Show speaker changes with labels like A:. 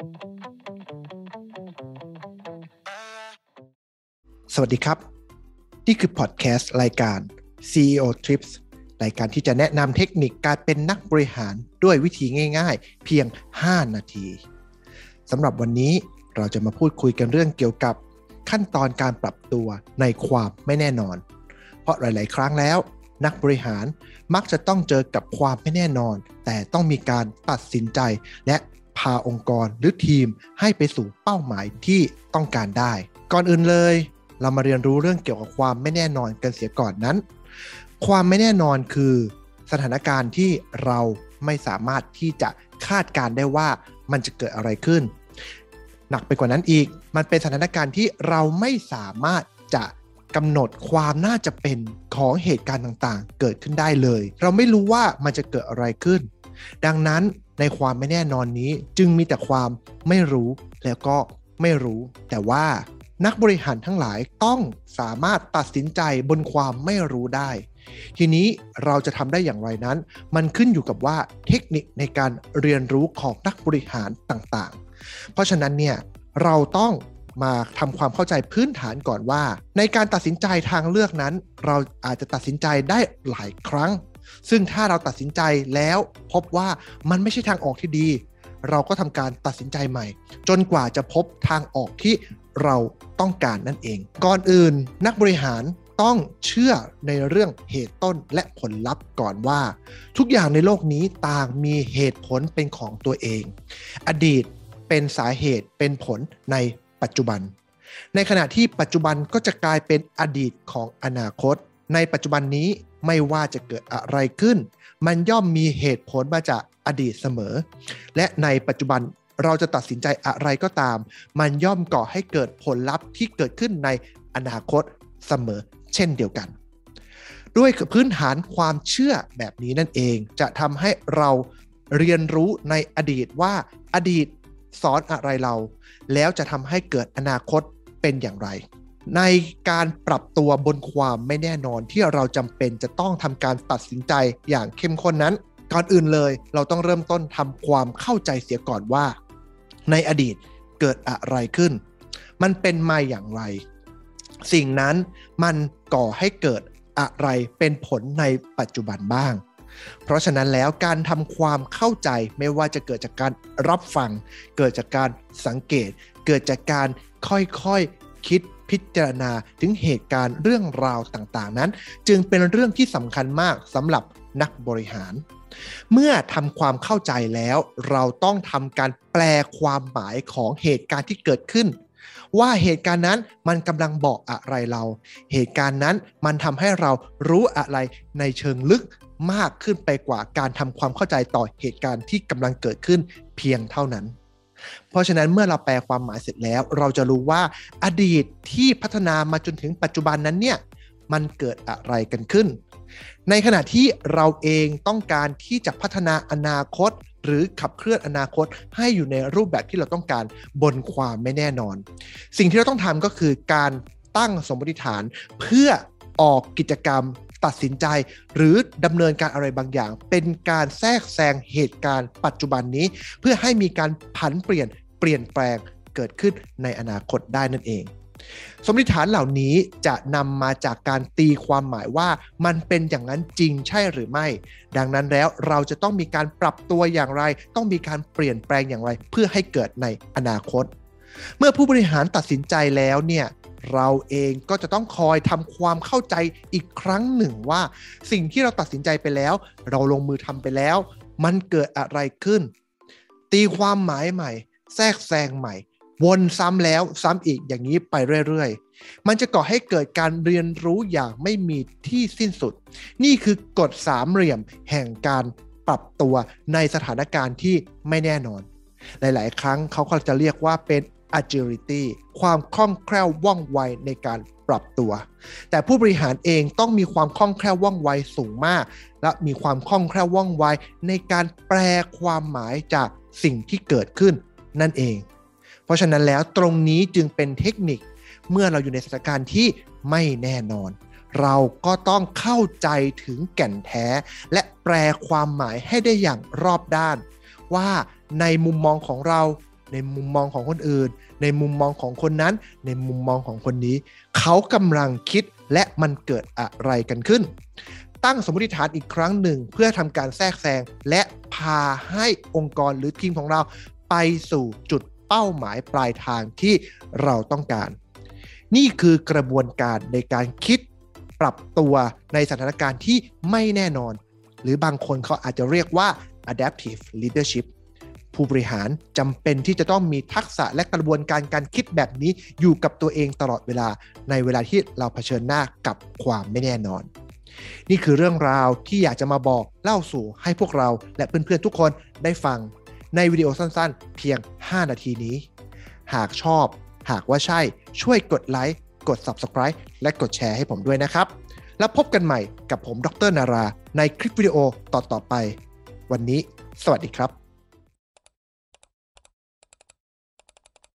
A: สวัสดีครับ นี่คือพอดแคสต์รายการ CEO Trips รายการที่จะแนะนำเทคนิคการเป็นนักบริหารด้วยวิธีง่าย ๆ เพียง 5 นาทีสำหรับวันนี้เราจะมาพูดคุยกันเรื่องเกี่ยวกับขั้นตอนการปรับตัวในความไม่แน่นอน เพราะหลาย ๆ ครั้งแล้ว นักบริหารมักจะต้องเจอกับความไม่แน่นอน แต่ต้องมีการตัดสินใจและ พาองค์กรหรือทีมให้ไปสู่เป้าหมายที่ต้องการได้ ก่อนอื่นเลย เรามาเรียนรู้เรื่องเกี่ยวกับความไม่แน่นอนกันเสียก่อนนั้น ความไม่แน่นอนคือสถานการณ์ที่เราไม่สามารถที่จะคาดการได้ว่ามันจะเกิดอะไรขึ้น หนักไปกว่านั้นอีก มันเป็นสถานการณ์ที่เราไม่สามารถจะ กำหนดความน่าจะเป็นของเหตุการณ์ต่างๆ เกิดขึ้นได้เลย เราไม่รู้ว่ามันจะเกิดอะไรขึ้น ดังนั้นในความไม่แน่นอนนี้จึงมีแต่ความไม่รู้แล้วก็ไม่รู้ แต่ว่านักบริหารทั้งหลายต้องสามารถตัดสินใจบนความไม่รู้ได้ ทีนี้เราจะทำได้อย่างไรนั้น มันขึ้นอยู่กับว่าเทคนิคในการเรียนรู้ของนักบริหารต่างๆ เพราะฉะนั้นเนี่ยเราต้อง มาทำความเข้าใจพื้นฐานก่อนว่า ในการตัดสินใจทางเลือกนั้น เราอาจจะตัดสินใจได้หลายครั้ง ซึ่งถ้าเราตัดสินใจแล้วพบว่ามันไม่ใช่ทางออกที่ดี เราก็ทำการตัดสินใจใหม่ จนกว่าจะพบทางออกที่เราต้องการนั่นเอง ก่อนอื่นนักบริหารต้องเชื่อในเรื่องเหตุต้นและผลลัพธ์ก่อนว่า ทุกอย่างในโลกนี้ต่างมีเหตุผลเป็นของตัวเอง อดีตเป็นสาเหตุเป็นผลใน ปัจจุบัน ในขณะที่ปัจจุบันก็จะกลายเป็นอดีตของอนาคต ในปัจจุบันนี้ไม่ว่าจะเกิดอะไรขึ้น มันย่อมมีเหตุผลมาจากอดีตเสมอ และในปัจจุบันเราจะตัดสินใจอะไรก็ตาม มันย่อมก่อให้เกิดผลลัพธ์ที่เกิดขึ้นในอนาคตเสมอ เช่นเดียวกัน ด้วยพื้นฐานความเชื่อแบบนี้นั่นเอง จะทำให้เราเรียนรู้ในอดีตว่าอดีต สอนอะไรเรา แล้วจะทำให้เกิดอนาคตเป็นอย่างไร ในการปรับตัวบนความไม่แน่นอนที่เราจำเป็นจะต้องทำการตัดสินใจอย่างเข้มข้นนั้น ก่อนอื่นเลย เราต้องเริ่มต้นทำความเข้าใจเสียก่อนว่า ในอดีตเกิดอะไรขึ้น มันเป็นมาอย่างไร สิ่งนั้นมันก่อให้เกิดอะไรเป็นผลในปัจจุบันบ้าง เพราะฉะนั้นแล้วการทำความเข้าใจไม่ว่าจะเกิดจากการรับฟัง เกิดจากการสังเกต เกิดจากการค่อยๆคิดพิจารณาถึงเหตุการณ์เรื่องราวต่างๆ นั้น จึงเป็นเรื่องที่สำคัญมากสำหรับนักบริหาร เมื่อทำความเข้าใจแล้ว เราต้องทำการแปลความหมายของเหตุการณ์ที่เกิดขึ้น ว่าเหตุการณ์นั้นมันกำลังบอกอะไรเรา เหตุการณ์นั้นมันทำให้เรารู้อะไรในเชิงลึกมากขึ้นไปกว่าการทำความเข้าใจต่อเหตุการณ์ที่กำลังเกิดขึ้นเพียงเท่านั้น เพราะฉะนั้นเมื่อเราแปลความหมายเสร็จแล้ว เราจะรู้ว่าอดีตที่พัฒนามาจนถึงปัจจุบันนั้นเนี่ยมันเกิดอะไรกันขึ้น ในขณะที่เราเองต้องการที่จะพัฒนาอนาคต หรือขับเคลื่อนอนาคตให้อยู่ในรูปแบบที่เราต้องการบนความไม่แน่นอน สิ่งที่เราต้องทำก็คือการตั้งสมมติฐานเพื่อออกกิจกรรมตัดสินใจหรือดำเนินการอะไรบางอย่าง เป็นการแทรกแซงเหตุการณ์ปัจจุบันนี้ เพื่อให้มีการผันเปลี่ยนเปลี่ยนแปลงเกิดขึ้นในอนาคตได้นั่นเอง สมมติฐานเหล่านี้จะนำมาจากการตีความหมายว่ามันเป็นอย่างนั้นจริงใช่หรือไม่ ดังนั้นแล้วเราจะต้องมีการปรับตัวอย่างไร ต้องมีการเปลี่ยนแปลงอย่างไร เพื่อให้เกิดในอนาคต เมื่อผู้บริหารตัดสินใจแล้วเนี่ยเราเองก็จะต้องคอยทำความเข้าใจอีกครั้งหนึ่งว่า สิ่งที่เราตัดสินใจไปแล้ว เราลงมือทำไปแล้ว มันเกิดอะไรขึ้น ตีความหมายใหม่ แทรกแซงใหม่ วนซ้ำแล้วซ้ำอีกอย่างนี้ไปเรื่อยๆ มันจะก่อให้เกิดการเรียนรู้อย่างไม่มีที่สิ้นสุด นี่คือกฎสามเหลี่ยมแห่งการปรับตัวในสถานการณ์ที่ไม่แน่นอน หลายๆ ครั้งเขาก็จะเรียกว่าเป็น agility ความคล่องแคล่วว่องไวในการปรับตัว แต่ผู้บริหารเองต้องมีความคล่องแคล่วว่องไวสูงมาก และมีความคล่องแคล่วว่องไวในการแปลความหมายจากสิ่งที่เกิดขึ้นนั่นเอง ราะฉะนั้นแล้วตรงนี้จึงเป็นเทคนิคเมื่อเราอยู่ในสถานการณ์ที่ไม่แน่นอน เราก็ต้องเข้าใจถึงแก่นแท้ และแปลความหมายให้ได้อย่างรอบด้าน ว่าในมุมมองของเราในมุมมองของคนอื่น ในมุมมองของคนนั้น ในมุมมองของคนนี้ เขากำลังคิดและมันเกิดอะไรกันขึ้น ตั้งสมมติฐานอีกครั้งหนึ่ง เพื่อทำการแทรกแซงและพาให้องค์กรหรือทีมของเราไปสู่จุด เป้าหมายปลายทางที่เราต้องการ นี่คือกระบวนการในการคิดปรับตัวในสถานการณ์ที่ไม่แน่นอน หรือบางคนเขาอาจจะเรียกว่า adaptive leadership ผู้บริหารจำเป็นที่จะต้องมีทักษะและกระบวนการการคิดแบบนี้อยู่กับตัวเองตลอดเวลาในเวลาที่เราเผชิญหน้ากับความไม่แน่นอน นี่คือเรื่องราวที่อยากจะมาบอกเล่าสู่ให้พวกเราและเพื่อนๆทุกคนได้ฟัง ในวิดีโอสั้นๆ เพียง 5 นาทีนี้ หากชอบ หากว่าใช่ช่วยกดไลค์กด Subscribe และกดแชร์ให้ผมด้วยนะครับ แล้วพบกันใหม่กับผมดรนารา ในคลิปวิดีโอต่อๆไป วันนี้ สวัสดีครับ